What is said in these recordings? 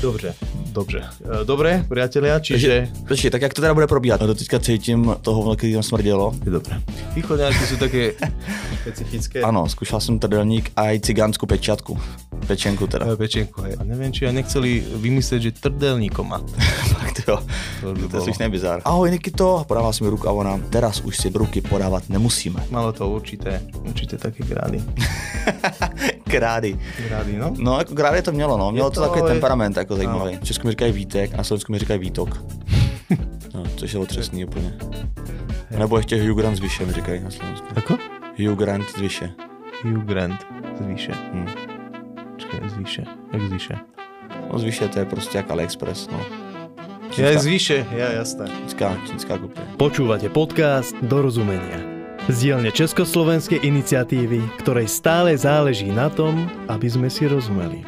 Dobře, dobře. E, Dobre, priatelia, čiže... Počkej, tak jak to teda bude probíhat? Do teďka cítím to hovno, který tam smrdělo. Dobre. Východňáky sú také špecifické. Ano, zkoušel jsem trdelník a i cigánskou pečiatku. Pečenku teda. E, Pečenku, hej. A neviem, či ja nechceli vymyslieť, že trdelníkomat. Fakt jo. To by To je slušný bizár. Ahoj Nikito, podává si mi ruku a ona, teraz už si ruky podávat nemusíme. Malo to určité, určité také grády. Krády. Grády, no. No, jako krády to mělo, no. Mělo Je to, to, takový ale- temperament, jako zajímavý. V Česku mi říkají Vítek, na Slovensku mi říkají Vítok. No, což je otřesný úplně. Nebo ještě Hugh Grant z Vyše mi říkají na Slovensku. Ako? Hugh Grant z Vyše. Hugh Grant z výše. Hm. Počkej, z výše. Jak z výše? No z Vyše to je prostě jak AliExpress, no. Ja z výše, ja, jasné. Čínská, čínská kopie. Počúvate podcast Dorozumenia. Z dielne Československej iniciatívy, ktorej stále záleží na tom, aby sme si rozumeli.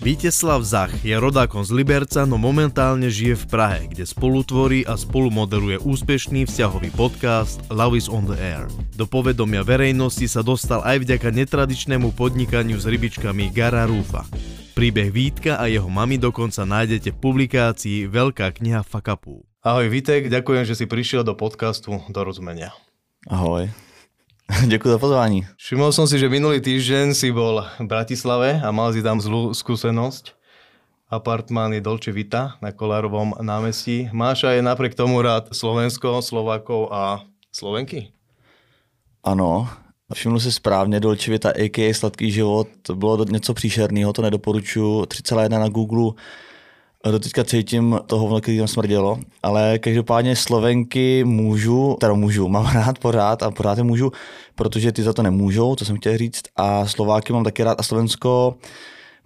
Víteslav Zach je rodákom z Liberca, no momentálne žije v Prahe, kde spolutvorí a spolumoderuje úspešný vzťahový podcast Love is on the Air. Do povedomia verejnosti sa dostal aj vďaka netradičnému podnikaniu s rybičkami Gara Rúfa. Príbeh Vítka a jeho mami dokonca nájdete v publikácii Veľká kniha Fakapu. Ahoj Vitek, ďakujem, že si prišiel do podcastu Dorozumenia. Ahoj. Děkuji za pozvání. Všimol som si, že minulý týždeň si bol v Bratislave a mal si tam zlú skúsenosť. Apartmán je Dolce Vita na Kolárovom námestí. Máš aj napriek tomu rád Slovensko, Slovákov a Slovenky? Ano, všimnu si správně, Dolce Vita, a.k.a. Sladký život, to bylo něco příšerného, to nedoporučuju, 3,1 na Google, do teďka cítím to hovno, který tam smrdělo, ale každopádně Slovenky můžu, teda můžu, mám rád pořád a pořád je můžu, protože ty za to nemůžou, to jsem chtěl říct, a Slováky mám taky rád a Slovensko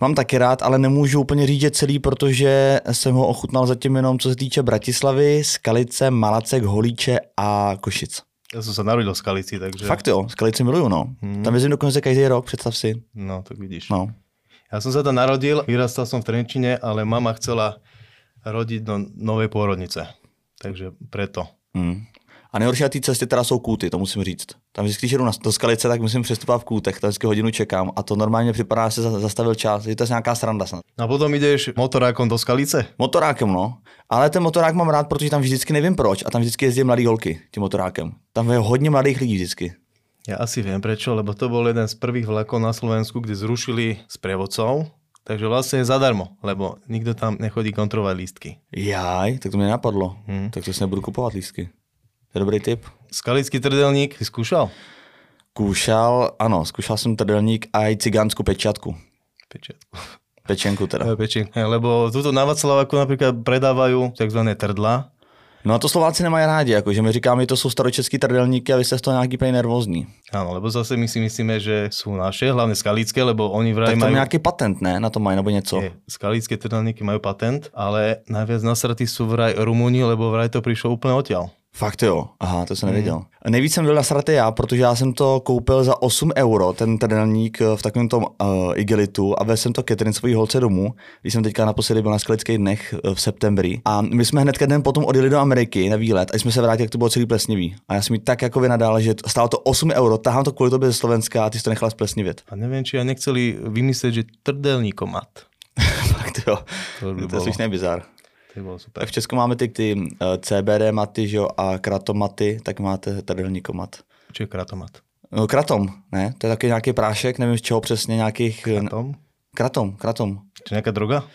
mám taky rád, ale nemůžu úplně říct že celý, protože jsem ho ochutnal zatím jenom co se týče Bratislavy, Skalice, Malacek, Holíče a Košic. Ja som sa narodil v Skalici, takže... Fakt jo, Skalici miluju, no. Mhm. Tam jezdím dokonce každý rok, představ si. No, tak vidíš. No. Ja som sa tam narodil, vyrastal som v Trenčine, ale mama chcela rodiť do novej pôrodnice. Takže preto. Mm. A nejhorší na té cestě teda jsou kůty, to musím říct. Tam vždycky, když jedu na, do Skalice, tak musím přestupovat v kůtech, tam vždycky hodinu čekám a to normálně připadá, že se za- zastavil čas, je to nějaká sranda snad. A potom ideš motorákom do Skalice? Motorákem, no. Ale ten motorák mám rád, protože tam vždycky nevím proč a tam vždycky jezdí mladý holky tím motorákem. Tam je hodně mladých lidí vždycky. Ja asi viem prečo, lebo to bol jeden z prvých vlakov na Slovensku, kde zrušili sprievodcov, takže vlastne je zadarmo, lebo nikto tam nechodí kontrolovať lístky. Jaj, tak to mě nenapadlo. Hmm. Tak to si nebudu kupovat lístky. To je dobrý tip. Skalický trdelník si skúšal? Kúšal, ano, zkoušel jsem trdelník a i cigánskou pečiatku. Pečiatku. Pečenku teda. Pečenku. Lebo tuto na Václaváku napríklad predávajú tzv. trdla. No a to Slováci nemají rádi, jako, že my říkáme, že to jsou staročeský trdelníky a vy jste z toho nějaký prej nervózní. Áno, lebo zase my si myslíme, že sú naše, hlavne skalické, lebo oni vraj Tak to majú... nějaký patent, ne? Na to mají, nebo něco. Nie, skalické trdelníky majú patent, ale najviac nasratí sú vraj Rumúni, lebo vraj to prišlo úplne odtiaľ. Fakt jo, aha, to jsem nevěděl. Mm. Nejvíc jsem byl nasratý já, protože já jsem to koupil za 8 euro, ten trdelník eh, v takovém tom uh, igelitu a vezl jsem to Catherine svojí holce domů, když jsem teďka naposledy byl na skalických dnech eh, v septembrí. A my jsme hned den potom odjeli do Ameriky na výlet a jsme se vrátili, jak to bylo celý plesnivý. A já jsem mi tak jako vynadal, že stálo to 8 euro, tahám to kvůli tobě ze Slovenska a ty jsi to nechala splesnivit. A neviem, či ja nechceli vymyslieť, že trdelníkomat. Fakt jo, To by to je slušný bizar. To bolo super. Tak v Česku máme ty, ty uh, CBD maty že jo, a kratomaty, tak máte trdelníkomat. Čo je kratomat? No, kratom, ne? To je taky nějaký prášek, nevím z čeho přesně, nějakých... eh, Tom? Kratom, kratom. Či nejaká droga?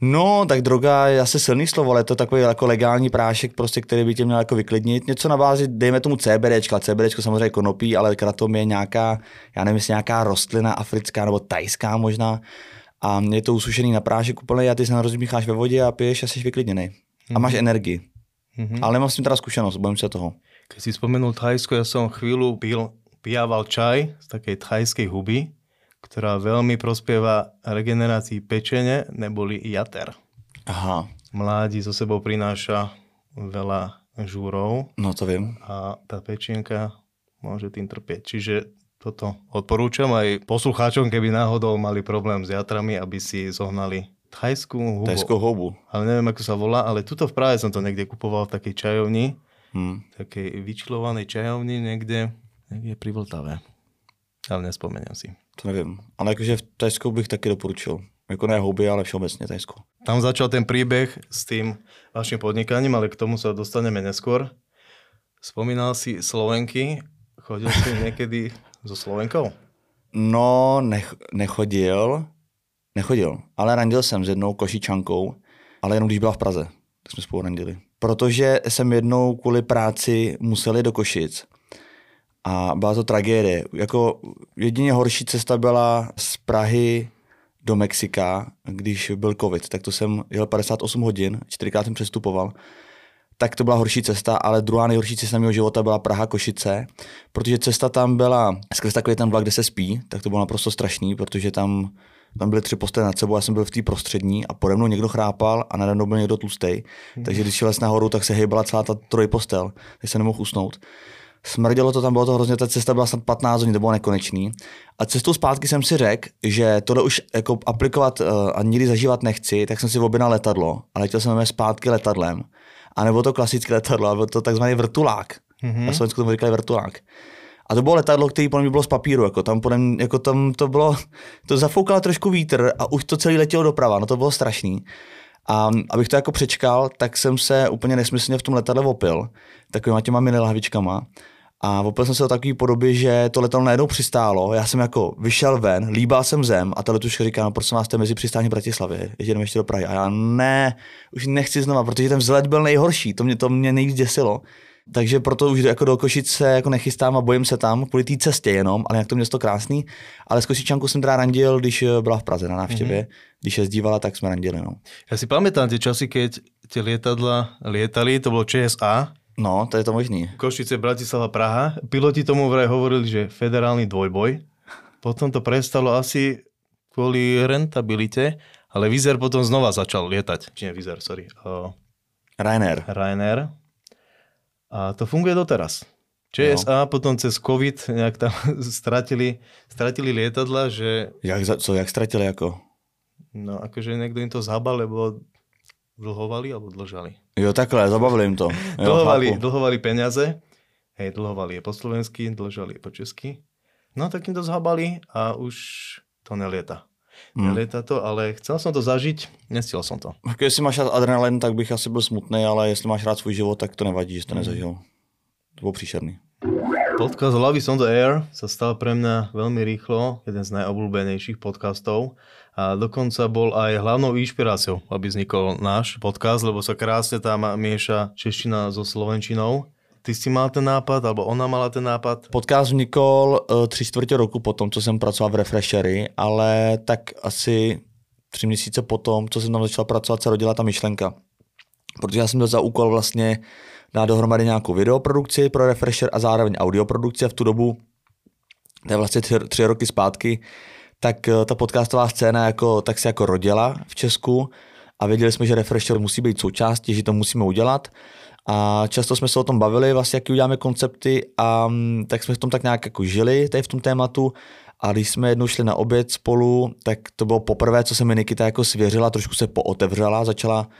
No, tak droga je asi silný slovo, ale je to takový jako legální prášek, prostě, který by tě měl jako vyklidnit. Něco na bázi, dejme tomu CBDčka, CBDčko samozřejmě konopí, ale kratom je nějaká, já nevím, jestli nějaká rostlina africká nebo tajská možná. A je to usušený na prášek úplně a ty se rozmícháš ve vodě a piješ a jsi vyklidněný. A máš energii. Mhm. Ale nemám s tím teda zkušenost, bojím se toho. Keď si spomenul Thajsko, ja som chvíľu pil, pijával čaj z takej thajskej huby, ktorá veľmi prospieva regenerácii pečene, neboli jater. Aha, Mládí so sebou prináša veľa žúrov no to vím. a tá pečienka môže tým trpieť. Čiže toto odporúčam aj poslucháčom, keby náhodou mali problém s jatrami, aby si zohnali thajskú hubu. Tajskou houbu. Ale neviem, ako sa volá, ale tuto v Prahe som to niekde kupoval v takej čajovni hmm. takej vyčilovanej čajovni někde, někde pri Vltave. Ale nespomeniem si. To nevím. Ale jakože v Tajsku bych taky doporučil. Jako ne houby, ale všeobecně Tajsko. Tam začal ten príbeh s tým vašim podnikaním, ale k tomu sa dostaneme neskôr. Spomínal si Slovenky. Chodil si někdy so Slovenkou? No, nech, nechodil. Nechodil, ale randil jsem s jednou košičankou, ale jenom když byla v Praze, tak jsme spolu randili. Protože jsem jednou kvůli práci musel jít do Košic a byla to tragédie. Jako jedině horší cesta byla z Prahy do Mexika, když byl covid, tak to jsem jel 58 hodin, čtyřikrát jsem přestupoval. Tak to byla horší cesta, ale druhá nejhorší cesta mého života byla Praha Košice, protože cesta tam byla skrz takový ten vlak, kde se spí, tak to bylo naprosto strašný, protože tam tam byly tři postele nad sebou, já jsem byl v té prostřední a pode mnou někdo chrápal a nade mnou byl někdo tlustý. Hmm. Takže když šel nahoru, tak se hejbala celá ta trojpostel, takže se nemohl usnout. Smrdělo to tam, bylo to hrozně, ta cesta byla snad 15 hodin, to bylo nekonečný. A cestou zpátky jsem si řekl, že tohle už jako aplikovat uh, a nikdy zažívat nechci, tak jsem si objednal letadlo a letěl jsem zpátky letadlem. A nebo to klasické letadlo, ale to takzvaný vrtulák. Mm-hmm. Na Slovensku tomu říkali vrtulák. A to bylo letadlo, které podle mě bylo z papíru, jako tam, podle jako tam to bylo, to zafoukalo trošku vítr a už to celý letělo doprava, no to bylo strašný. A abych to jako přečkal, tak jsem se úplně nesmyslně v tom letadle opil, takovýma těma mini lahvičkama. A opil jsem se o takový podobě, že to letadlo najednou přistálo, já jsem jako vyšel ven, líbal jsem zem a ta letuška říká, no prosím vás, jste mezi přistání Bratislavy, jedeme ještě do Prahy. A já ne, už nechci znova, protože ten vzlet byl nejhorší, to mě, to mě nejvíc děsilo. Takže proto už jako do Košic se jako nechystám a bojím se tam kvůli té cestě jenom, ale jak to město krásný. Ale s Košičankou jsem teda randil, když eh, byla v Praze na návštěvě. Mm-hmm. Když se zdívala, tak jsme randili. No. Já si pamätám tie časy, keď tie lietadla lietali, to bylo ČSA. No, to je to možný. Košice, Bratislava, Praha. Piloti tomu vraj hovorili, že federálny dvojboj. Potom to prestalo asi kvôli rentabilite, ale Vizer potom znova začal lietať. Či nie Vizer, sorry. Uh, Ryanair. Ryanair a to funguje doteraz. ČSA jo. potom cez COVID nějak tam stratili, stratili lietadla, že... Jak, co, jak stratili jako? No, akože někdo jim to zhabal, lebo dlhovali alebo dlžali. Jo, takhle, zabavili jim to. Jo, dlhovali, dlhovali peniaze, hej, dlhovali je po slovensky, dlžali je po česky. No, tak jim to zhabali a už to nelieta. Hmm. Nelieta to, ale chcel som to zažiť, nestiel som to. Jestli máš rád adrenalin, tak bych asi byl smutný, ale jestli máš rád svůj život, tak to nevadí, že to hmm. nezažil. To bylo příšerný. Podcast Love is on the Air sa stal pre mňa veľmi rýchlo jeden z najobľúbenejších podcastov a dokonca bol aj hlavnou inšpiráciou, aby vznikol náš podcast, lebo sa krásne tam mieša čeština so slovenčinou ty jsi mal ten nápad, alebo ona mala ten nápad? Podcast vznikol uh, tři čtvrtě roku po tom, co jsem pracoval v Refreshery, ale tak asi tři měsíce potom, co jsem tam začal pracovat, se rodila ta myšlenka. Protože já jsem měl za úkol vlastně dát dohromady nějakou videoprodukci pro Refresher a zároveň audioprodukci a v tu dobu, to je vlastně tři, tři roky zpátky, tak uh, ta podcastová scéna jako, tak se jako rodila v Česku a věděli jsme, že Refresher musí být součástí, že to musíme udělat. A často jsme se o tom bavili, vlastně, jaký uděláme koncepty a mm, tak jsme v tom tak nějak jako žili tady v tom tématu. A když jsme jednou šli na oběd spolu, tak to bylo poprvé, co se mi Nikita jako svěřila, trošku se pootevřela, začala eh,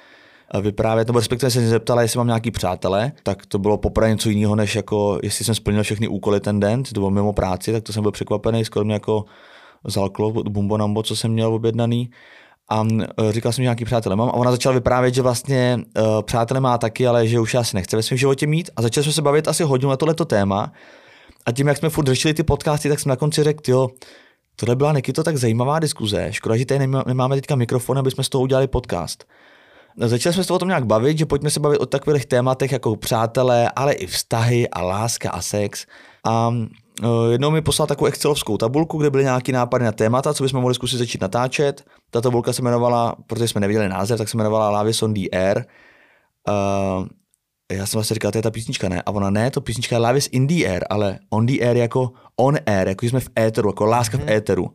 vyprávět, nebo respektive se zeptala, jestli mám nějaký přátele, tak to bylo poprvé něco jiného, než jako, jestli jsem splnil všechny úkoly ten den, to bylo mimo práci, tak to jsem byl překvapený, skoro mě jako zalklo bumbo nambo, co jsem měl objednaný. A e, říkal jsem, že nějaký přátelé mám. A ona začala vyprávět, že vlastně uh, přátelé má taky, ale že už asi nechce ve svém životě mít. A začali jsme se bavit asi hodinu na tohleto téma. A tím, jak jsme furt řešili ty podcasty, tak jsem na konci řekl, jo, tohle byla to tak zajímavá diskuze, škoda, že tady nemáme teďka mikrofon, aby jsme z toho udělali podcast. Začali jsme se o tom nějak bavit, že pojďme se bavit o takových tématech jako přátelé, ale i vztahy a láska a sex. A Eh, jednou mi poslal takovou excelovskou tabulku, kde byly nějaký nápady na témata, co bychom mohli zkusit začít natáčet. Ta tabulka se jmenovala, protože jsme neviděli název, tak se jmenovala Lávě on the Air. Uh, já jsem vlastně říkal, to je ta písnička, ne? A ona ne, to písnička je Love in the Air, ale on the air jako on air, jako jsme v éteru, jako láska mm-hmm. v mhm. éteru.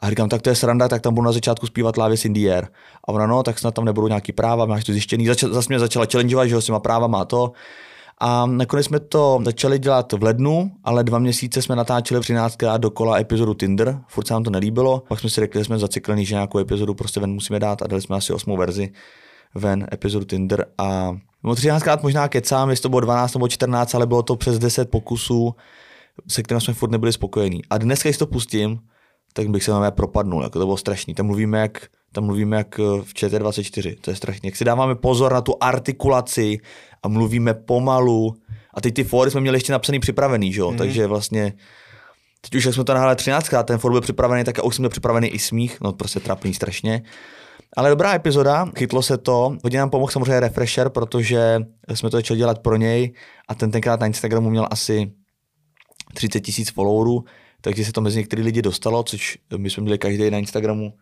A říkám, tak to je sranda, tak tam budu na začátku zpívat the Air. A ona, no, tak snad tam nebudou nějaký práva, máš to zjištěný. Zač- zase mě začala challengeovat, že ho si má práva, má to. A nakonec jsme to začali dělat v lednu, ale dva měsíce jsme natáčeli 13krát dokola epizodu Tinder, furt se nám to nelíbilo. Pak jsme si řekli, že jsme zaciklení, že nějakou epizodu prostě ven musíme dát a dali jsme asi osmou verzi. ven epizodu Tinder a no 13krát možná kecám, jestli to bylo 12 nebo 14, ale bylo to přes 10 pokusů, se kterým jsme furt nebyli spokojení. A dnes, když to pustím, tak bych se na propadnul, jako to bylo strašný. Tam mluvíme jak, tam mluvíme jak eh, v ČT24, to je strašný. Jak si dáváme pozor na tu artikulaci a mluvíme pomalu. A teď ty fóry jsme měli ještě napsaný připravený, že jo? Mm. takže vlastně Teď už jak jsme to nahráli 13 krát, ten for byl připravený, tak už jsem byl připravený i smích, no prostě trapný strašně. Ale dobrá epizoda, chytlo se to. Hodně nám pomohl samozřejmě Refresher, protože jsme to začali dělat pro něj a ten tenkrát na Instagramu měl asi 30 tisíc followerů, takže se to mezi některý lidi dostalo, což my jsme měli každý na Instagramu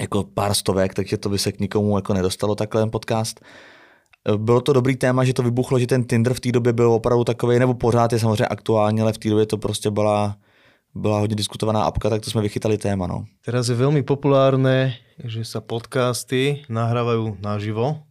jako pár stovek, takže to by se k nikomu jako nedostalo takhle ten podcast. Bylo to dobrý téma, že to vybuchlo, že ten Tinder v té době byl opravdu takový, nebo pořád je samozřejmě aktuální, ale v té době to prostě byla, byla hodně diskutovaná apka, tak to jsme vychytali téma. No. Teraz je velmi populárné, že sa podcasty nahrávajú naživo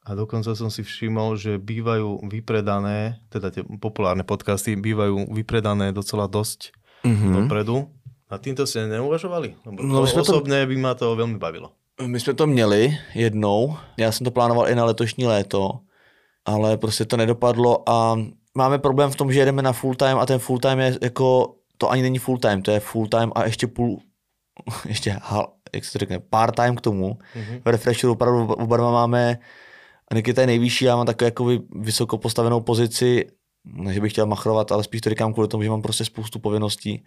a dokonca som si všimol, že bývajú vypredané, teda tie populárne podcasty bývajú vypredané docela dosť mm-hmm. dopredu. A týmto ste neuvažovali? Lebo no, to osobne to... by ma to veľmi bavilo. My jsme to měli jednou, já jsem to plánoval i na letošní léto, ale prostě to nedopadlo a máme problém v tom, že jedeme na full time a ten full time je jako, to ani není full time, to je full time a ještě půl, ještě, jak se to řekne, part time k tomu. Mm-hmm. V Refresheru opravdu oba dva máme, Nikita je nejvyšší, já mám takovou jako vysoko postavenou pozici, ne, že bych chtěl machrovat, ale spíš to říkám kvůli tomu, že mám prostě spoustu povinností.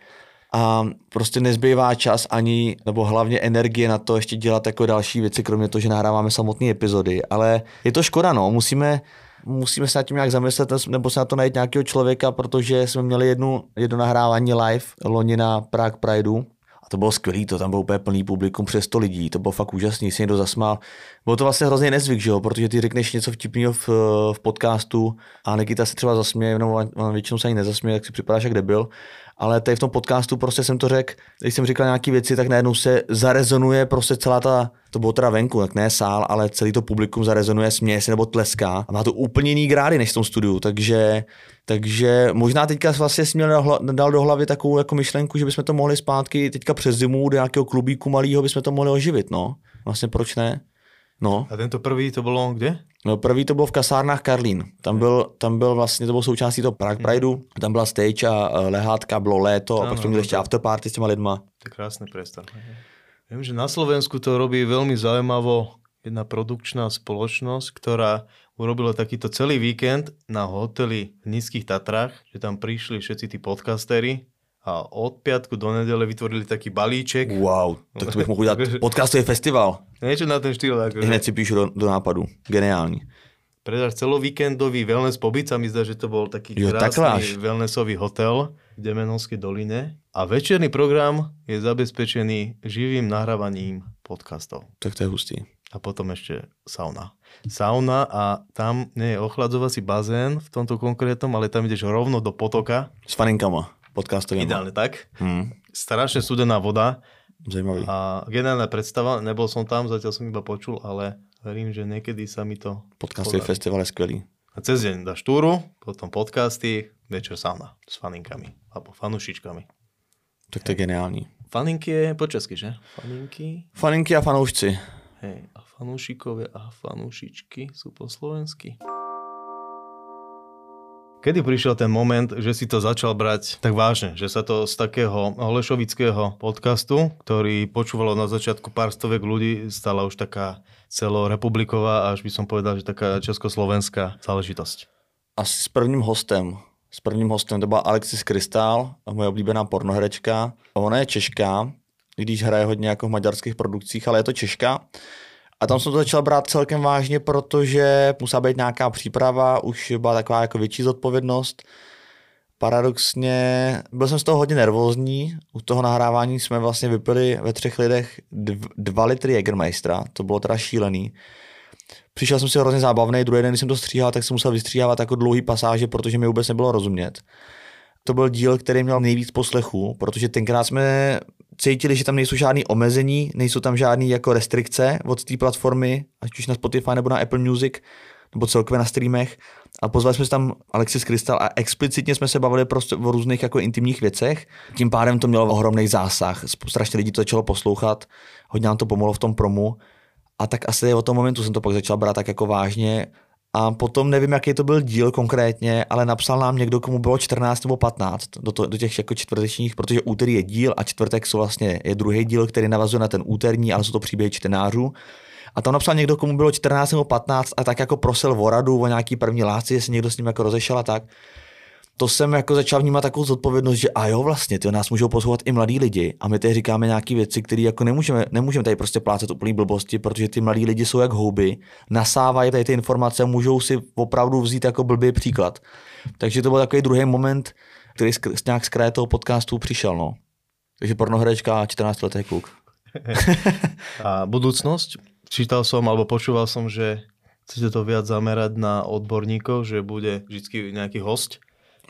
A prostě nezbývá čas ani, nebo hlavně energie na to ještě dělat jako další věci, kromě toho, že nahráváme samotné epizody. Ale je to škoda, no, musíme, musíme se nad tím nějak zamyslet, nebo se na to najít nějakého člověka, protože jsme měli jednu, jedno nahrávání live loni na Prague Prideu, a to bylo skvělé, to tam bylo úplně plný publikum, přes 100 lidí, to bylo fakt úžasný, si někdo zasmál. Bylo to vlastně hrozně nezvyk, že jo? protože ty řekneš něco vtipného v, v podcastu a Nikita se třeba zasměje, nebo většinou se ani nezasměje, tak si připadáš jak debil ale tady v tom podcastu prostě jsem to řekl, když jsem říkal nějaké věci, tak najednou se zarezonuje prostě celá ta, to bylo teda venku, tak ne sál, ale celý to publikum zarezonuje, směje se nebo tleská a má to úplně jiný grády než v tom studiu, takže, takže možná teďka vlastně jsi měl dal do hlavy takovou jako myšlenku, že bychom to mohli zpátky teďka přes zimu do nějakého klubíku malého bychom to mohli oživit, no. Vlastně proč ne? No. A tento první to bylo kde? No, první to bylo v kasárnách Karlín. Tam byl, tam byl vlastně, to bylo součástí toho Prague mhm. Prideu, tam byla stage a lehátka, bylo léto a pak jsme měli ještě afterparty s těma lidma. To je krásný priestor. Vím, že na Slovensku to robí velmi zaujímavo jedna produkčná spoločnosť, ktorá urobila takýto celý víkend na hoteli v Nízkych Tatrách, že tam prišli všetci tí podcastery a od piatku do nedele vytvorili taký balíček. Wow, tak to bych mohl udělat podcastový festival. Niečo na ten štýl. Ako, Hned si píšu do, do nápadu. Geniální. Predáš celovíkendový wellness pobyt, sa mi zdá, že to bol taký jo, krásny wellnessový hotel v Demenovskej doline. A večerný program je zabezpečený živým nahrávaním podcastov. Tak to je hustý. A potom ešte sauna. Sauna a tam nie je ochladzovací bazén v tomto konkrétnom, ale tam ideš rovno do potoka. S faninkama podcastovým. Ideálne tak. Hmm. Strašne studená voda. Zajímavý. A generálna predstava, nebol som tam, zatiaľ som iba počul, ale verím, že niekedy sa mi to Podcastový podarí. festival je skvelý. A cez deň dáš túru, potom podcasty, večer sauna s faninkami alebo fanušičkami. Tak to je geniální. Faninky je po česky, že? Faninky. Faninky a fanoušci. Hej, a fanúšikovia a fanúšičky sú po slovensky. Kedy prišiel ten moment, že si to začal brať tak vážne, že sa to z takého holešovického podcastu, ktorý počúvalo na začiatku pár stovek ľudí, stala už taká celorepubliková, až by som povedal, že taká československá záležitosť? Asi s prvním hostem. S prvním hostem to byla Alexis Kristál, moje oblíbená pornoherečka. Ona je Češka, když hraje hodně jako v maďarských produkcích, ale je to Češka. A tam jsem to začal brát celkem vážně, protože musela být nějaká příprava, už byla taková jako větší zodpovědnost. Paradoxně byl jsem z toho hodně nervózní. U toho nahrávání jsme vlastně vypili ve třech lidech dv, dva litry Jägermeistera, to bylo teda šílený. Přišel jsem si hrozně zábavný, druhý den, když jsem to stříhal, tak jsem musel vystříhávat jako dlouhý pasáže, protože mi vůbec nebylo rozumět. To byl díl, který měl nejvíc poslechů, protože tenkrát jsme cítili, že tam nejsou žádné omezení, nejsou tam žádné jako restrikce od té platformy, ať už na Spotify nebo na Apple Music, nebo celkově na streamech. A pozvali jsme se tam Alexis Krystal a explicitně jsme se bavili prostě o různých jako intimních věcech. Tím pádem to mělo ohromný zásah. Strašně lidí to začalo poslouchat, hodně nám to pomohlo v tom promu. A tak asi od toho momentu jsem to pak začal brát tak jako vážně. A potom nevím, jaký to byl díl konkrétně, ale napsal nám někdo, komu bylo 14 nebo 15 do, to, do těch jako čtvrtečních, protože úterý je díl a čtvrtek jsou vlastně je druhý díl, který navazuje na ten úterní, ale jsou to příběhy čtenářů. A tam napsal někdo, komu bylo 14 nebo 15 a tak jako prosil o radu, o nějaký první lásce, jestli někdo s ním jako rozešel a tak to jsem jako začal vnímat takovou zodpovědnost, že a jo, vlastně, ty nás můžou poslouchat i mladí lidi a my tady říkáme nějaké věci, které jako nemůžeme, nemůžeme tady prostě plácet úplný blbosti, protože ty mladí lidi jsou jak houby, nasávají tady ty informace a můžou si opravdu vzít jako blbý příklad. Takže to byl takový druhý moment, který nějak z kraje toho podcastu přišel. No. Takže pornohrečka 14 letý kluk. a budoucnost? Čítal som alebo počúval som, že chcete to viac zamerať na odborníkov, že bude vždy nejaký host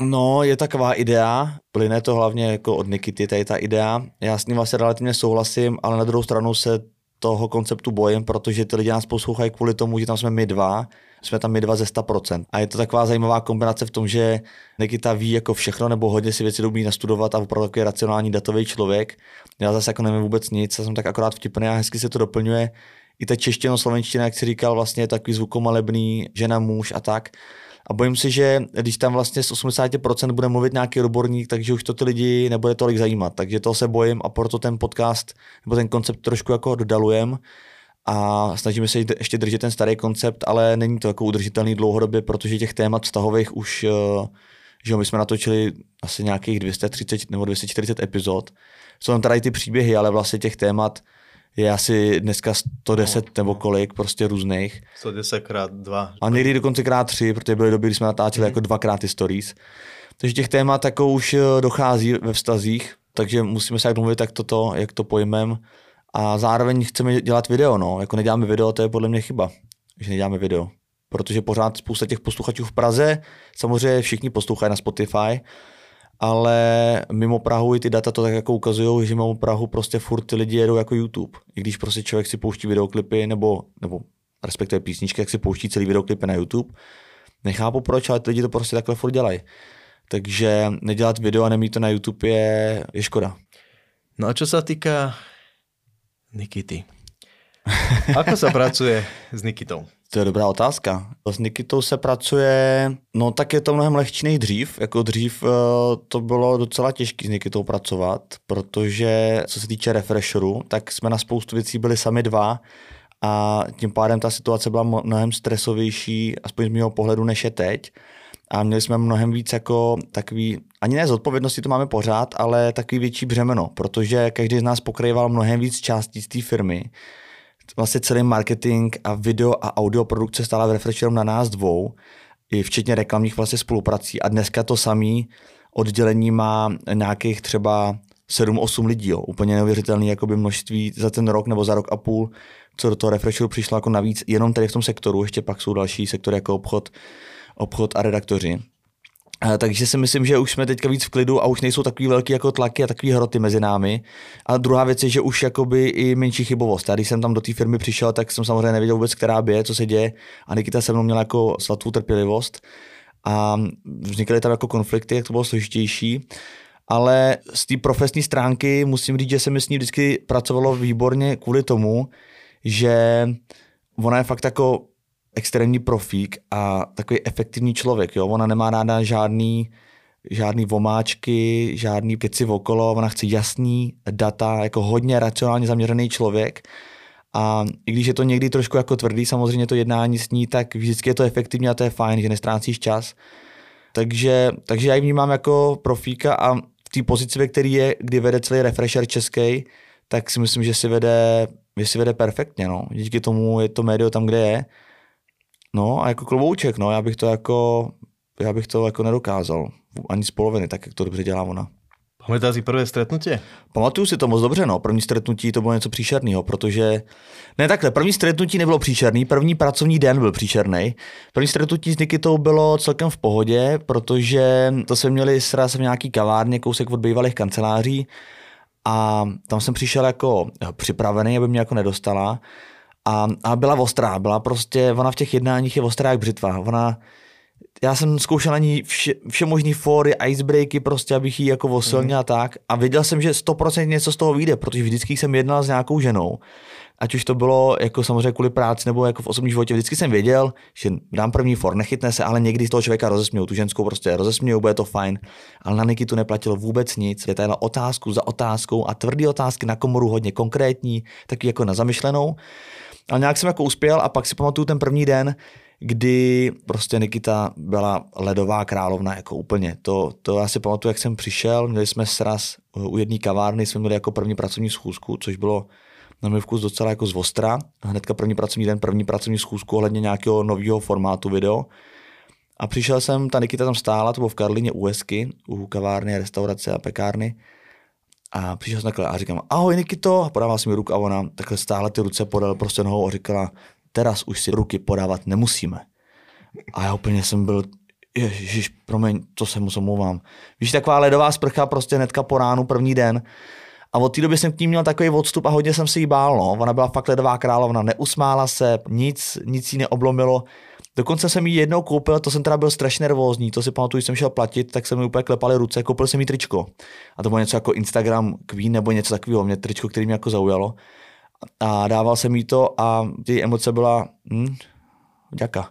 No, je taková idea, plyne to hlavně jako od Nikity, tady ta idea. Já s ním vlastně relativně souhlasím, ale na druhou stranu se toho konceptu bojím, protože ty lidi nás poslouchají kvůli tomu, že tam jsme my dva, jsme tam my dva ze 100%. A je to taková zajímavá kombinace v tom, že Nikita ví jako všechno, nebo hodně si věci umí nastudovat a opravdu takový racionální datový člověk. Já zase jako nevím vůbec nic, já jsem tak akorát vtipný a hezky se to doplňuje. I ta čeština, slovenština, jak si říkal, vlastně je takový zvukomalebný, žena, muž a tak. A bojím se, že když tam vlastně z 80% bude mluvit nějaký odborník, takže už to ty lidi nebude tolik zajímat. Takže to se bojím a proto ten podcast nebo ten koncept trošku jako dodalujem a snažíme se ještě držet ten starý koncept, ale není to jako udržitelný dlouhodobě, protože těch témat vztahových už, eh, že my jsme natočili asi nějakých 230 nebo 240 epizod. Jsou tam tady ty příběhy, ale vlastně těch témat je asi dneska 110 no, nebo kolik, prostě různých. 110 krát dva. A někdy dokonce krát tři, protože byly doby, kdy jsme natáčeli mm. jako dvakrát ty stories. Takže těch témat jako už eh, dochází ve vztazích, takže musíme se jak domluvit, jak, toto, jak to pojmem. A zároveň chceme dělat video, no. Jako neděláme video, to je podle mě chyba, že neděláme video. Protože pořád spousta těch posluchačů v Praze, samozřejmě všichni poslouchají na Spotify, ale mimo Prahu i ty data to tak jako ukazují, že mimo Prahu prostě furt ty lidi jedou jako YouTube. I když prostě člověk si pouští videoklipy nebo, nebo respektive písničky, jak si pouští celý videoklipy na YouTube. Nechápu proč, ale ty lidi to prostě takhle furt dělají. Takže nedělat video a nemít to na YouTube je, je škoda. No a co se týká Nikity? Ako se pracuje s Nikitou? To je dobrá otázka. S Nikitou se pracuje, no tak je to mnohem lehčí než dřív. Jako dřív uh, to bylo docela těžké s Nikitou pracovat, protože co se týče refresheru, tak jsme na spoustu věcí byli sami dva a tím pádem ta situace byla mnohem stresovější, aspoň z mého pohledu, než je teď. A měli jsme mnohem víc jako takový, ani ne zodpovědnosti to máme pořád, ale takový větší břemeno, protože každý z nás pokrýval mnohem víc částí z té firmy vlastně celý marketing a video a audio produkce stála v Refresh na nás dvou, i včetně reklamních vlastně spoluprací. A dneska to samý oddělení má nějakých třeba 7-8 lidí, jo. úplně neuvěřitelný jakoby množství za ten rok nebo za rok a půl, co do toho Refreshu přišlo jako navíc, jenom tady v tom sektoru, ještě pak jsou další sektory jako obchod, obchod a redaktoři. Takže si myslím, že už jsme teďka víc v klidu a už nejsou takový velký jako tlaky a takový hroty mezi námi. A druhá věc je, že už jakoby i menší chybovost. A když jsem tam do té firmy přišel, tak jsem samozřejmě nevěděl vůbec, která bě, co se děje. A Nikita se mnou měla jako svatou trpělivost. A vznikaly tam jako konflikty, jak to bylo složitější. Ale z té profesní stránky musím říct, že se mi s ní vždycky pracovalo výborně kvůli tomu, že ona je fakt jako extrémní profík a takový efektivní člověk. Jo? Ona nemá ráda žádný, žádný vomáčky, žádný keci okolo, ona chce jasný data, jako hodně racionálně zaměřený člověk. A i když je to někdy trošku jako tvrdý, samozřejmě to jednání s ní, tak vždycky je to efektivní a to je fajn, že nestrácíš čas. Takže, takže já ji vnímám jako profíka a v té pozici, ve které je, kdy vede celý refresher český, tak si myslím, že si vede, že si vede perfektně. No. Díky tomu je to médio tam, kde je No a jako klobouček, no, já bych to jako, já bych to jako nedokázal. Ani z poloviny, tak jak to dobře dělá ona. Pamatuješ si prvé stretnutí? Pamatuju si to moc dobře, no. První stretnutí to bylo něco příšerného, protože... Ne takhle, první stretnutí nebylo příšerný, první pracovní den byl příšerný. První stretnutí s Nikitou bylo celkem v pohodě, protože to jsme měli sraz v nějaký kavárně, kousek od bývalých kanceláří a tam jsem přišel jako připravený, aby mě jako nedostala a, a byla ostrá, byla prostě, ona v těch jednáních je ostrá jak břitva. Ona já jsem zkoušel na ní vše, vše možný fóry, icebreaky, prostě, abych ji jako osilnil mm. a tak. A věděl jsem, že 100% něco z toho vyjde, protože vždycky jsem jednal s nějakou ženou. Ať už to bylo jako samozřejmě kvůli práci nebo jako v osobním životě, vždycky jsem věděl, že dám první for, nechytne se, ale někdy toho člověka rozesměju, tu ženskou prostě rozesměju, bude to fajn. Ale na Niky tu neplatilo vůbec nic. Je to otázku za otázkou a tvrdý otázky na komoru hodně konkrétní, taky jako na zamyšlenou. Ale nějak jsem jako uspěl a pak si pamatuju ten první den, kdy prostě Nikita byla ledová královna, jako úplně. To, to já si pamatuju, jak jsem přišel, měli jsme sraz u jedné kavárny, jsme měli jako první pracovní schůzku, což bylo na můj vkus docela jako z ostra. Hnedka první pracovní den, první pracovní schůzku ohledně nějakého nového formátu video. A přišel jsem, ta Nikita tam stála, to bylo v Karlině USky, u kavárny, restaurace a pekárny. A přišel jsem takhle a říkám, ahoj Nikito, a podával si mi ruku a ona takhle stále ty ruce podal prostě nohou a říkala, teraz už si ruky podávat nemusíme. A já úplně jsem byl, ježiš, promiň, to se mu omlouvám. Víš, taková ledová sprcha prostě hnedka po ránu, první den. A od té doby jsem k ní měl takový odstup a hodně jsem si jí bál. No. Ona byla fakt ledová královna, neusmála se, nic, nic jí neoblomilo. Dokonce jsem jí jednou koupil, to jsem teda byl strašně nervózní, to si pamatuju, když jsem šel platit, tak jsem mi úplně klepali ruce, koupil jsem jí tričko. A to bylo něco jako Instagram Queen nebo něco takového, mě tričko, který mě jako zaujalo a dával jsem jí to a ty emoce byla, hm, děka.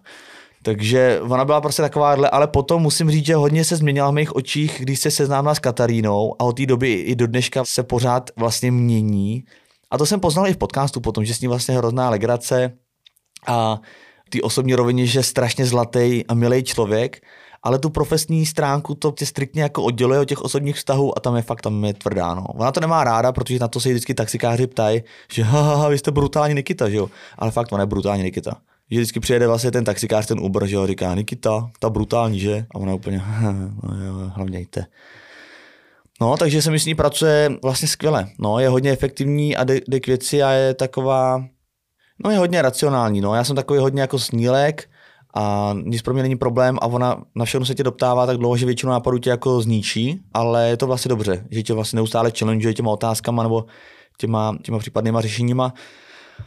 Takže ona byla prostě takováhle, ale potom musím říct, že hodně se změnila v mých očích, když se seznámila s Katarínou a od té doby i do dneška se pořád vlastně mění. A to jsem poznal i v podcastu potom, že s ní vlastně hrozná legrace a ty osobní rovině, že je strašně zlatý a milý člověk ale tu profesní stránku to tě striktně jako odděluje od těch osobních vztahů a tam je fakt tam je tvrdá. No. Ona to nemá ráda, protože na to se vždycky taxikáři ptají, že ha, ha, ha, vy jste brutální Nikita, že jo? Ale fakt ona je brutální Nikita. Že vždycky přijede vlastně ten taxikář, ten Uber, že jo, říká Nikita, ta brutální, že? A ona úplně, no jo, hlavně jděte. No, takže se mi s ní pracuje vlastně skvěle. No, je hodně efektivní a jde k věci a je taková, no je hodně racionální. No, já jsem takový hodně jako snílek, a nic pro mě není problém a ona na všechno se tě doptává tak dlouho, že většinu nápadů tě jako zničí, ale je to vlastně dobře, že tě vlastně neustále challenge těma otázkama nebo těma, těma případnýma řešeníma.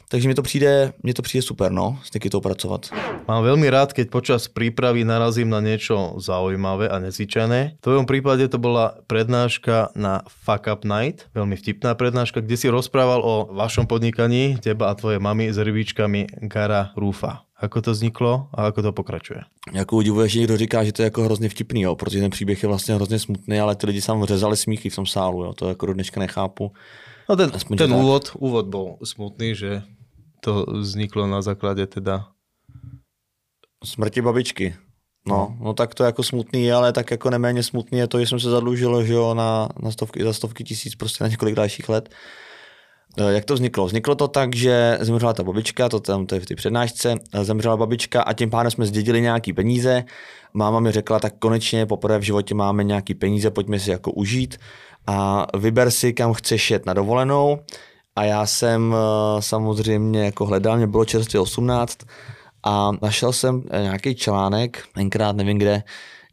Takže mi to přijde, mně to přijde super, no, s Nikitou pracovat. Mám veľmi rád, keď počas prípravy narazím na niečo zaujímavé a nezvyčajné. V tvojom prípade to bola prednáška na Fuck Up Night, veľmi vtipná prednáška, kde si rozprával o vašom podnikaní, teba a tvoje mamy s rybičkami Gara Rufa. Ako to vzniklo a ako to pokračuje? Jako udivuje, že někdo říká, že to je jako hrozně vtipný, jo, protože ten příběh je vlastně hrozně smutný, ale ty lidi sam řezali smíchy v tom sálu, jo, to jako do dneška nechápu. No ten, Aspoň, ten úvod, úvod bol smutný, že to vzniklo na základě teda smrti babičky. No, no tak to je jako smutný, ale tak jako neméně smutný je to, že jsem se zadlužil, že jo, na, na stovky, za stovky tisíc prostě na několik dalších let. Eh, jak to vzniklo? Vzniklo to tak, že zemřela ta babička, to tam to je v té přednášce, eh, zemřela babička a tím pádem jsme zdědili nějaký peníze. Máma mi řekla, tak konečně poprvé v životě máme nějaký peníze, pojďme si jako užít a vyber si, kam chceš jet na dovolenou. A já jsem eh, samozřejmě jako hledal, mě bylo čerstvě 18 a našel jsem nějaký článek, tenkrát nevím kde,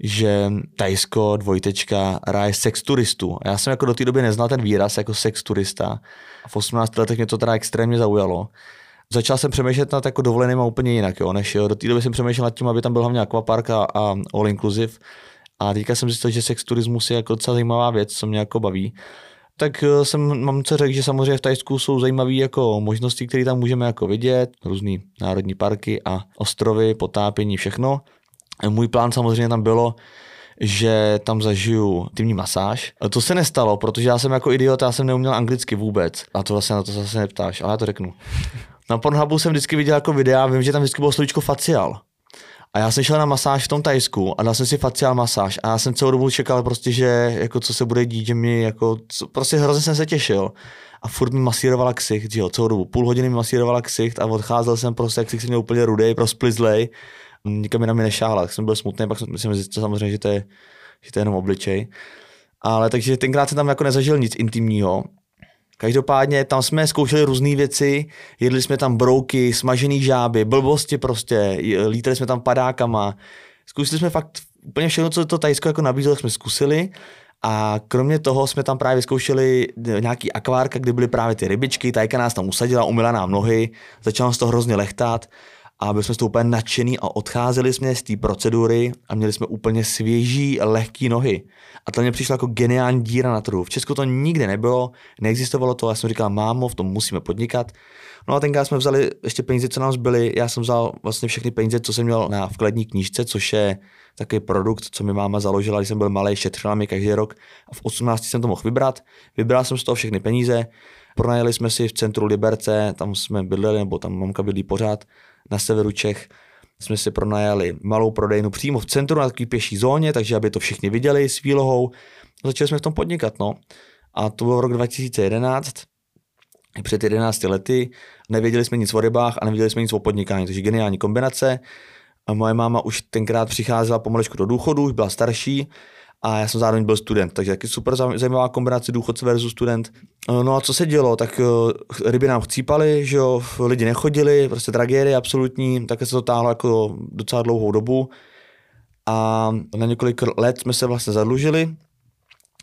že Tajsko, dvojtečka, ráje sex turistů. Já jsem jako do té doby neznal ten výraz jako sex turista. V 18 letech mě to teda extrémně zaujalo. Začal jsem přemýšlet nad jako dovoleným a úplně jinak, jo, než jo. Do té doby jsem přemýšlel nad tím, aby tam byl hlavně aquapark a, a all inclusive. A teďka jsem zjistil, že sex turismus je jako docela zajímavá věc, co mě jako baví. Tak eh, jsem mám co řekl, že samozřejmě v Tajsku jsou zajímavé jako možnosti, které tam můžeme jako vidět, různé národní parky a ostrovy, potápění, všechno. Můj plán samozřejmě tam bylo, že tam zažiju timní masáž. To se nestalo, protože já jsem jako idiot, já jsem neuměl anglicky vůbec. A to vlastně na to zase neptáš, ale já to řeknu. Na Pornhubu jsem vždycky viděl jako videa, vím, že tam vždycky bylo slovíčko facial. A já jsem šel na masáž v tom Tajsku a dal jsem si facial masáž a já jsem celou dobu čekal prostě, že jako co se bude dít, že mi jako, co, prostě hrozně jsem se těšil. A furt mi masírovala ksicht, jo, celou dobu. Půl hodiny mi masírovala ksicht a odcházel jsem prostě, jak ksicht měl úplně rudej, prosplizlej nikam mi na mě nešáhla, tak jsem byl smutný, pak jsem zjistil samozřejmě, že to je, že to je jenom obličej. Ale takže tenkrát jsem tam jako nezažil nic intimního. Každopádně tam jsme zkoušeli různé věci, jedli jsme tam brouky, smažený žáby, blbosti prostě, lítali jsme tam padákama. Zkusili jsme fakt úplně všechno, co to Tajsko jako nabízelo, jsme zkusili. A kromě toho jsme tam právě zkoušeli nějaký akvárka, kde byly právě ty rybičky, tajka nás tam usadila, umila nám nohy, začala nás to hrozně lechtat a byli jsme z toho úplně nadšený a odcházeli jsme z té procedury a měli jsme úplně svěží, lehké nohy. A to mě přišlo jako geniální díra na trhu. V Česku to nikdy nebylo, neexistovalo to, já jsem říkal, mámo, v tom musíme podnikat. No a tenkrát jsme vzali ještě peníze, co nám zbyly. Já jsem vzal vlastně všechny peníze, co jsem měl na vkladní knížce, což je takový produkt, co mi máma založila, když jsem byl malý, šetřila mi každý rok a v 18 jsem to mohl vybrat. Vybral jsem z toho všechny peníze, pronajeli jsme si v centru Liberce, tam jsme bydleli, nebo tam mamka bydlí pořád, na severu Čech, jsme si pronajali malou prodejnu přímo v centru na takové pěší zóně, takže aby to všichni viděli s výlohou. Začali jsme v tom podnikat, no. A to byl rok 2011, před 11 lety. Nevěděli jsme nic o rybách a nevěděli jsme nic o podnikání, takže geniální kombinace. A moje máma už tenkrát přicházela pomalečku do důchodu, už byla starší a já jsem zároveň byl student, takže taky super zajímavá kombinace důchodce versus student. No a co se dělo, tak eh, ryby nám chcípaly, že jo, lidi nechodili, prostě tragédie absolutní, také se to táhlo jako docela dlouhou dobu. A na několik let jsme se vlastně zadlužili,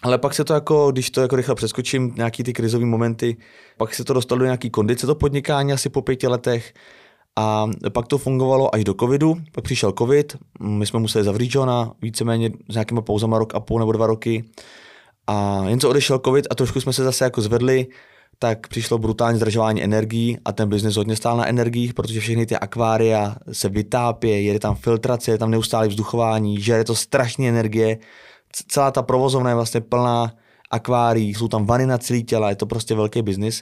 ale pak se to jako, když to jako rychle přeskočím, nějaký ty krizové momenty, pak se to dostalo do nějaký kondice to podnikání asi po pěti letech a pak to fungovalo až do covidu, pak přišel covid, my jsme museli zavřít Johna, víceméně s nějakýma pouzama rok a půl nebo dva roky. A jen co odešel covid a trošku jsme se zase jako zvedli, tak přišlo brutální zdražování energií a ten biznis hodně stál na energiích, protože všechny ty akvária se vytápě, jede tam filtrace, je tam neustále vzduchování, žere to strašně energie, celá ta provozovna je vlastně plná akvárií, jsou tam vany na celý těla, je to prostě velký biznis,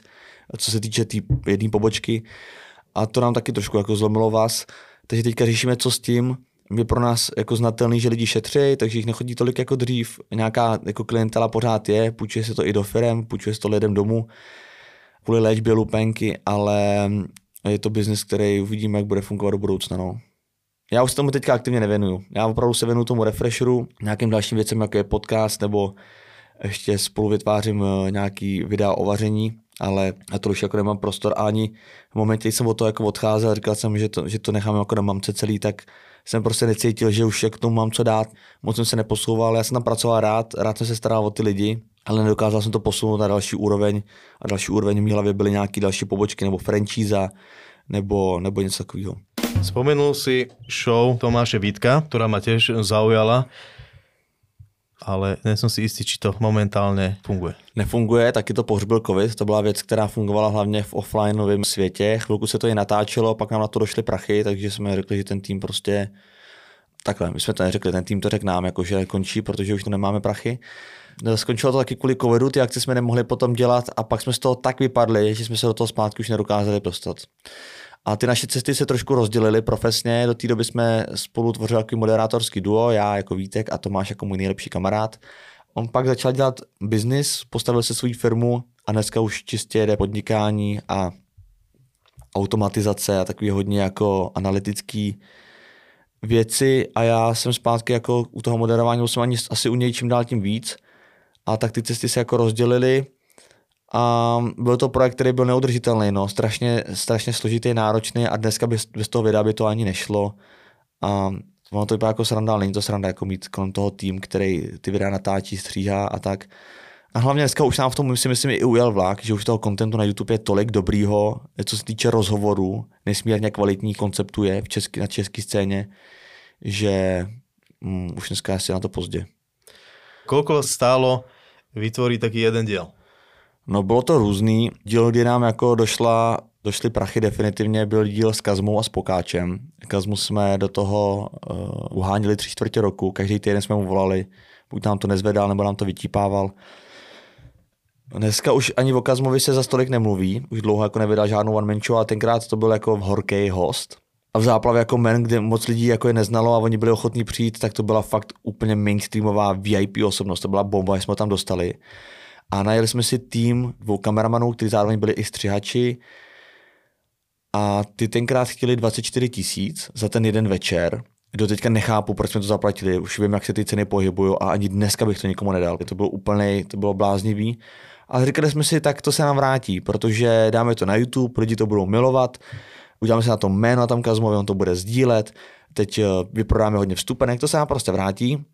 co se týče té tý jedné pobočky a to nám taky trošku jako zlomilo vás, takže teďka řešíme, co s tím, je pro nás jako znatelný, že lidi šetří, takže jich nechodí tolik jako dřív. Nějaká jako klientela pořád je, půjčuje se to i do firm, půjčuje se to lidem domů kvůli léčbě lupenky, ale je to biznis, který uvidíme, jak bude fungovat do budoucna. No. Já už se tomu teďka aktivně nevěnuju. Já opravdu se věnuju tomu refresheru, nějakým dalším věcem, jako je podcast, nebo ještě spolu vytvářím eh, nějaký videa o vaření, ale já to už jako nemám prostor a ani v momentě, kdy jsem o to jako odcházel, říkal jsem, že to, že to nechám jako na mamce celý, tak jsem prostě necítil, že už k tomu mám co dát. Moc jsem se neposouval, já jsem tam pracoval rád, rád jsem se staral o ty lidi, ale nedokázal jsem to posunout na další úroveň a další úroveň v mý hlavě byly nějaké další pobočky nebo franchise nebo, nebo něco takového. Spomenul si show Tomáše Vítka, ktorá ma tiež zaujala, ale nejsem si istý, či to momentálně funguje. Nefunguje, taky to pohřbil covid, to byla věc, která fungovala hlavně v offlineovém světě. Chvilku se to i natáčelo, pak nám na to došly prachy, takže jsme řekli, že ten tým prostě takhle, my jsme to neřekli, ten tým to řekl nám, jako, že končí, protože už to nemáme prachy. Skončilo to taky kvůli covidu, ty akce jsme nemohli potom dělat a pak jsme z toho tak vypadli, že jsme se do toho zpátky už nedokázali dostat. A ty naše cesty se trošku rozdělily profesně. Do té doby jsme spolu tvořili takový moderátorský duo, já jako Vítek a Tomáš jako můj nejlepší kamarád. On pak začal dělat biznis, postavil se svou firmu a dneska už čistě jde podnikání a automatizace a takový hodně jako analytický věci a já jsem zpátky jako u toho moderování, jsem ani asi u něj čím dál tím víc a tak ty cesty se jako rozdělily a byl to projekt, který byl neudržitelný, no, strašně, strašně složitý, náročný a dneska bez, bez toho videa by to ani nešlo. A ono to vypadá jako sranda, ale není to sranda jako mít kolem toho tým, který ty videa natáčí, stříhá a tak. A hlavně dneska už nám v tom si myslím i ujel vlak, že už toho kontentu na YouTube je tolik dobrýho, co se týče rozhovorů, nesmírně kvalitní konceptu je v český, na české scéně, že um, už dneska asi na to pozdě. Koľko stálo vytvoriť taký jeden diel? No bylo to různý. Díl, kdy nám jako došla, došly prachy definitivně, byl díl s Kazmou a s Pokáčem. Kazmu jsme do toho uh, uhánili tři čtvrtě roku, každý týden jsme mu volali, buď nám to nezvedal, nebo nám to vytípával. Dneska už ani o Kazmovi se za stolik nemluví, už dlouho jako nevydal žádnou one man show, a tenkrát to byl jako horký host. A v záplavě jako men, kde moc lidí jako je neznalo a oni byli ochotní přijít, tak to byla fakt úplně mainstreamová VIP osobnost, to byla bomba, jsme tam dostali a najeli jsme si tým dvou kameramanů, kteří zároveň byli i střihači a ty tenkrát chtěli 24 tisíc za ten jeden večer. Do teďka nechápu, proč jsme to zaplatili, už vím, jak se ty ceny pohybují a ani dneska bych to nikomu nedal. To bylo úplně, to bylo bláznivý. A říkali jsme si, tak to se nám vrátí, protože dáme to na YouTube, lidi to budou milovat, uděláme se na to jméno tom Kazmovi, on to bude sdílet, teď eh, vyprodáme hodně vstupenek, to se nám prostě vrátí.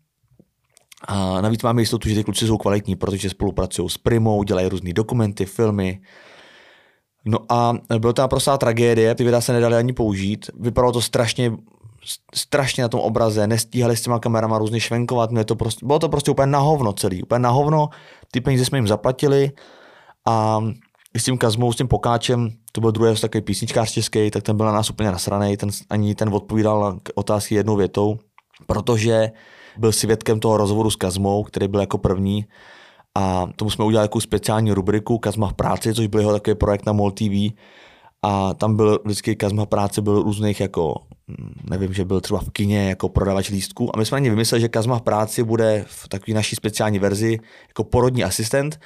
A navíc máme jistotu, že ty kluci jsou kvalitní, protože spolupracují s Primou, dělají různé dokumenty, filmy. No a byla to naprostá tragédie, ty videa se nedali ani použít. Vypadalo to strašně strašně na tom obraze, nestíhali s těma kamerama různě švenkovat, to prostě, bylo to prostě úplně na hovno celý, úplně na hovno, ty peníze jsme jim zaplatili a s tím Kazmou, s tím Pokáčem, to byl druhý takový písničkář český, tak ten byl na nás úplně nasraný, ten, ani ten odpovídal otázky jednou větou, protože byl svědkem toho rozhovoru s Kazmou, který byl jako první a tomu jsme udělali jako speciální rubriku Kazma v práci, což byl jeho takový projekt na MOL TV a tam byl vždycky Kazma v práci byl různých jako mm, nevím, že byl třeba v kině jako prodavač lístků a my jsme ani vymysleli, že Kazma v práci bude v takové naší speciální verzi jako porodní asistent.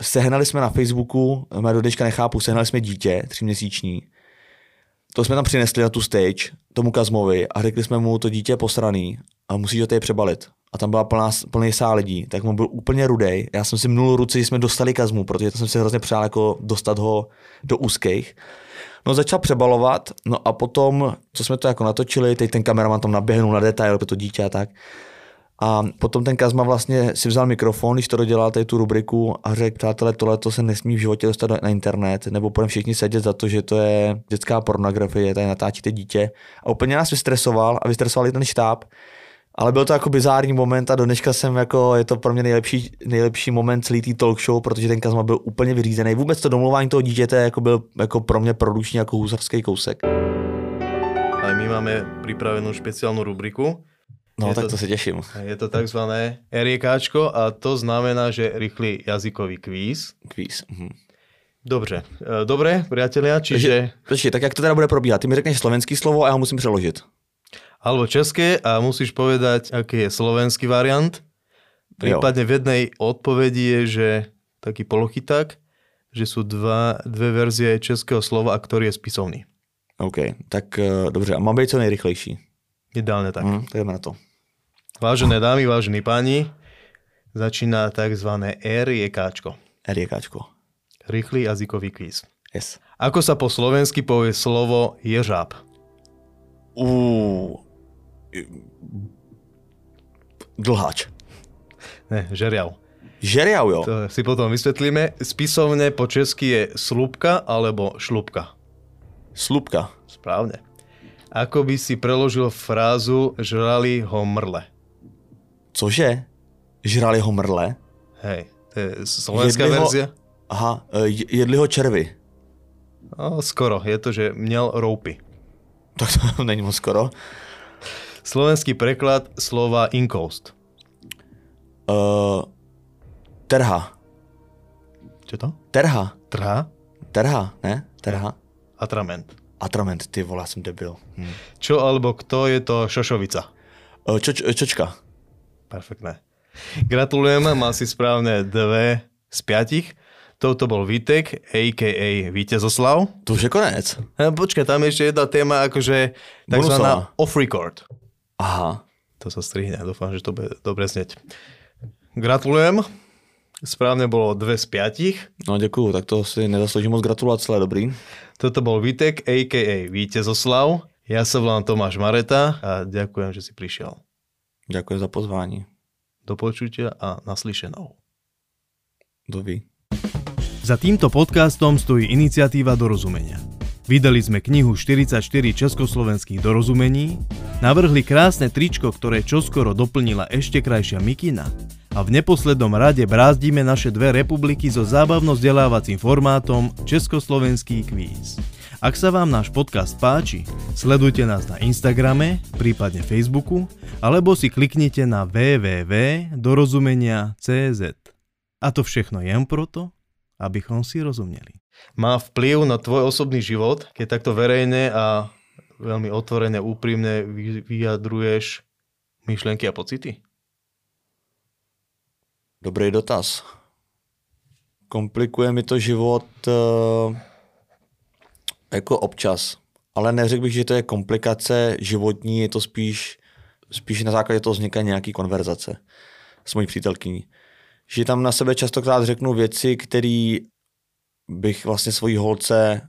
Sehnali jsme na Facebooku, já do dneška nechápu, sehnali jsme dítě tříměsíční. To jsme tam přinesli na tu stage tomu Kazmovi a řekli jsme mu, to dítě posraný a musíš ho tady přebalit a tam byla plná, plný sál lidí, tak on byl úplně rudej. Já jsem si mnul ruce, jsme dostali kazmu, protože to jsem si hrozně přál jako dostat ho do úzkých. No začal přebalovat, no a potom, co jsme to jako natočili, teď ten kameraman tam naběhnul na detail to dítě a tak. A potom ten Kazma vlastně si vzal mikrofon, když to dodělal tady tu rubriku a řekl, přátelé, tohle to se nesmí v životě dostat na internet, nebo budeme všichni sedět za to, že to je dětská pornografie, tady natáčíte dítě. A úplně nás vystresoval a vystresoval i ten štáb, ale byl to jako bizární moment a do dneška jsem jako, je to pro mě nejlepší, nejlepší moment celý tý talk show, protože ten Kazma byl úplně vyřízený. Vůbec to domluvání toho dítěte jako byl jako pro mě produkční jako husarský kousek. Ale my máme připravenou speciální rubriku. No, je tak to, to se těším. Je to takzvané RIKčko a to znamená, že rychlý jazykový kvíz. Kvíz. Mhm. Dobře, e, dobré, priatelia, čiže... Počkej, tak jak to teda bude probíhat? Ty mi řekneš slovenský slovo a já ho musím přeložit alebo české a musíš povedať, aký je slovenský variant. Prípadne v jednej odpovedi je, že taký polochyták, že sú dva, dve verzie českého slova a ktorý je spisovný. OK, tak uh, dobře. A mám být co nejrychlejší. Ideálne tak. Mm, jdeme na to. Vážené dámy, vážení páni, začíná takzvané RJKčko. RJKčko. Rýchly jazykový kvíz. Yes. Ako sa po slovensky povie slovo ježáb? Uh, Dlháč. Ne, žeriav. Žeriav, jo. To si potom vysvetlíme. Spisovne po česky je slupka alebo šlupka. Slupka. Správne. Ako by si preložil frázu žrali ho mrle? Cože? Žrali ho mrle? Hej, to je slovenská jedli verzia. Ho... Aha, e, jedli ho červy. No, skoro. Je to, že měl roupy. Tak to není moc skoro. Slovenský preklad slova inkoust. Uh, terha. Čo to? Terha. Trha? Terha, ne? Terha. Atrament. Atrament, ty vole, jsem debil. Hm. Čo alebo kto je to šošovica? Uh, čoč, čočka. Perfektné. Gratulujem, mal si správne dve z piatich. Toto bol Vitek, a.k.a. Vítezoslav. To už je konec. Počkaj, tam je ešte jedna téma, akože takzvaná off-record. Aha. To sa strihne, dúfam, že to bude dobre znieť. Gratulujem. Správne bolo dve z piatich. No děkuju, tak to si nezasloužím moc gratulace, ale dobrý. Toto bol Vitek, a.k.a. Vítezoslav. Ja sa volám Tomáš Mareta a ďakujem, že si prišiel. Ďakujem za pozvání. Do počutia a naslyšenou. Doví. Za týmto podcastom stojí iniciatíva dorozumenia. Vydali sme knihu 44 československých dorozumení, navrhli krásne tričko, ktoré čoskoro doplnila ešte krajšia mikina a v neposlednom rade brázdime naše dve republiky so zábavno-vzdelávacím formátom Československý kvíz. Ak sa vám náš podcast páči, sledujte nás na Instagrame, prípadne Facebooku, alebo si kliknite na www.dorozumenia.cz. A to všechno jen proto, abychom si rozuměli. Má vplyv na tvoj osobný život, keď takto verejne a veľmi otvorene, úprimne vyjadruješ myšlenky a pocity? Dobrý dotaz. Komplikuje mi to život uh, jako občas, ale neřekl bych, že to je komplikace životní, je to spíš, spíš na základě toho vzniká nějaký konverzace s mojí přítelkyní že tam na sebe častokrát řeknu věci, které bych vlastně svojí holce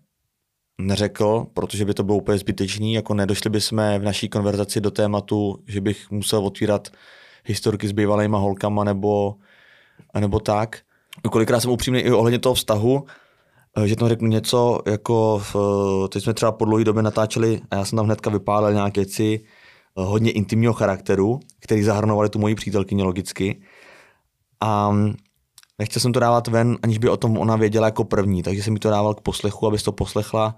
neřekl, protože by to bylo úplně zbytečný, jako nedošli bychom v naší konverzaci do tématu, že bych musel otvírat historky s bývalýma holkama nebo, nebo tak. Kolikrát jsem upřímný i ohledně toho vztahu, že tam řeknu něco, jako v, teď jsme třeba po dlouhé době natáčeli a já jsem tam hnedka vypálil nějaké věci eh, hodně intimního charakteru, který zahrnovali tu moji přítelkyni logicky. A nechtěl jsem to dávat ven, aniž by o tom ona věděla jako první, takže jsem mi to dával k poslechu, aby to poslechla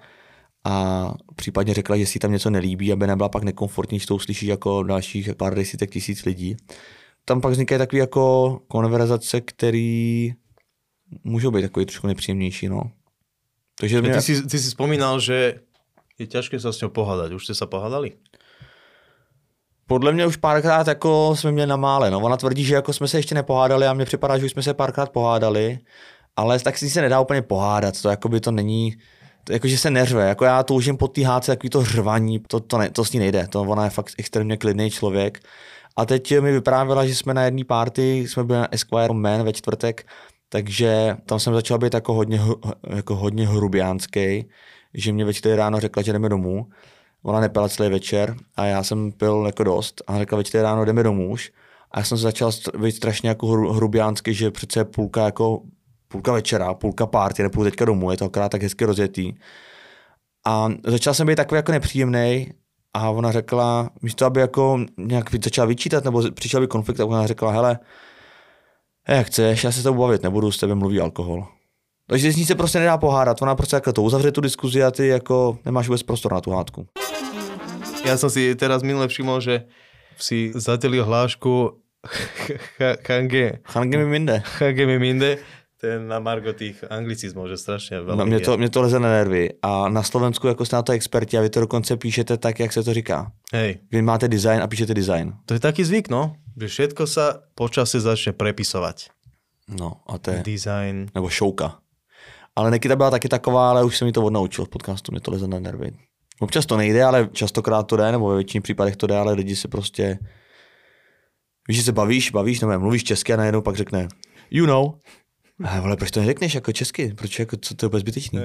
a případně řekla, že si tam něco nelíbí, aby nebyla pak nekomfortní, když to uslyší jako dalších pár desítek tisíc lidí. Tam pak vznikají takové jako konverzace, které můžou být takový trošku nepříjemnější. No. Takže mě... ty, si, ty si spomínal, že je těžké se s ňou pohádat. Už jste se pohádali? Podle mě už párkrát jako jsme měli na mále. No. Ona tvrdí, že jako jsme se ještě nepohádali a mně připadá, že už jsme se párkrát pohádali, ale tak si se nedá úplně pohádat. To jako by to není, to, jako že se neřve. Jako já toužím po té hádce takový to řvaní, to, to, ne, to s ní nejde. To ona je fakt extrémně klidný člověk. A teď mi vyprávěla, že jsme na jedné party, jsme byli na Esquire Man ve čtvrtek, takže tam jsem začal být jako hodně, jako hodně hrubiánský, že mě ve čtyři ráno řekla, že jdeme domů. Ona nepila celý večer a já jsem pil jako dost a řekla ve čtyři ráno jdeme domů už. A já jsem se začal být strašně jako hrubiánský, že přece půlka jako půlka večera, půlka party, nepůjdu teďka domů, je to akorát tak hezky rozjetý. A začal jsem být takový jako nepříjemný a ona řekla, místo aby jako nějak začala vyčítat nebo přišel by konflikt, tak ona řekla, hele, jak chceš, já se to bavit nebudu, s tebe mluví alkohol. Takže z ní se prostě nedá pohádat, ona prostě jako to uzavře tu diskuzi a ty jako nemáš vůbec prostor na tu hádku. Já jsem si teraz minule všiml, že si zadelil hlášku Change. Change mi minde. Change mi minde ten na margo tých anglicizmů, že strašně velmi. No, mě, to, mě to leze na nervy. A na Slovensku jako jste na to experti a vy to dokonce píšete tak, jak se to říká. Hej. Vy máte design a píšete design. To je taký zvyk, no. Že všetko sa počase začne prepisovať. No a to je... Design. Nebo šouka. Ale Nikita byla taky taková, ale už jsem mi to odnaučil v podcastu, mě to leze na nervy. Občas to nejde, ale častokrát to jde, nebo ve většině případech to jde, ale lidi si prostě... Víš, že se bavíš, bavíš, nebo mluvíš česky a najednou pak řekne you know. A vole, proč to neřekneš jako česky? Proč jako, co to je úplně zbytečný?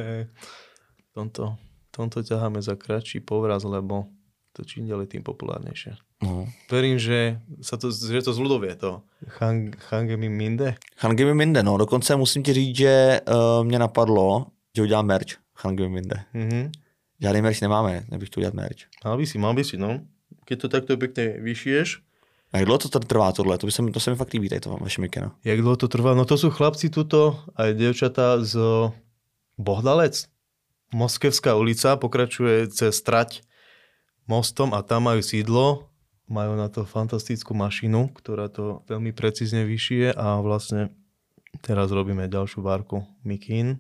tomto, tomto ťaháme za kratší povraz, lebo to čím ďalej tým populárnejšie. No. Verím, že, sa to, že to zľudovie to. Hang, hangemi minde. Hangemi minde, no. Dokonce musím ti říct, že uh, mě napadlo, že udělám merch. Hangemi minde. Mm-hmm. Žádný merch nemáme, nebych tu udělat merch. Mal by si, mal by si, no. Keď to takto pekne vyšiješ, a jak dlouho to trvá tohle? To, by se, to se mi fakt líbí, tady to vaše mikino. Jak dlouho to trvá? No to jsou chlapci tuto, aj devčatá z Bohdalec. Moskevská ulica pokračuje cez trať mostom a tam majú sídlo. Majú na to fantastickú mašinu, ktorá to veľmi precízne vyšije a vlastne teraz robíme ďalšiu várku Mikin.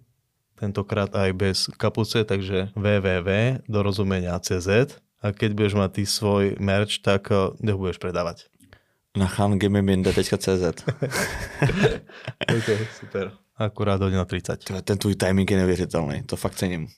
Tentokrát aj bez kapuce, takže www dorozumenia CZ. A keď budeš mať ty svoj merch, tak ho eh, budeš predávať na hangimiminde.cz Ok, super. Akurát hodina 30. Ten tvůj timing je neuvěřitelný, to fakt cením.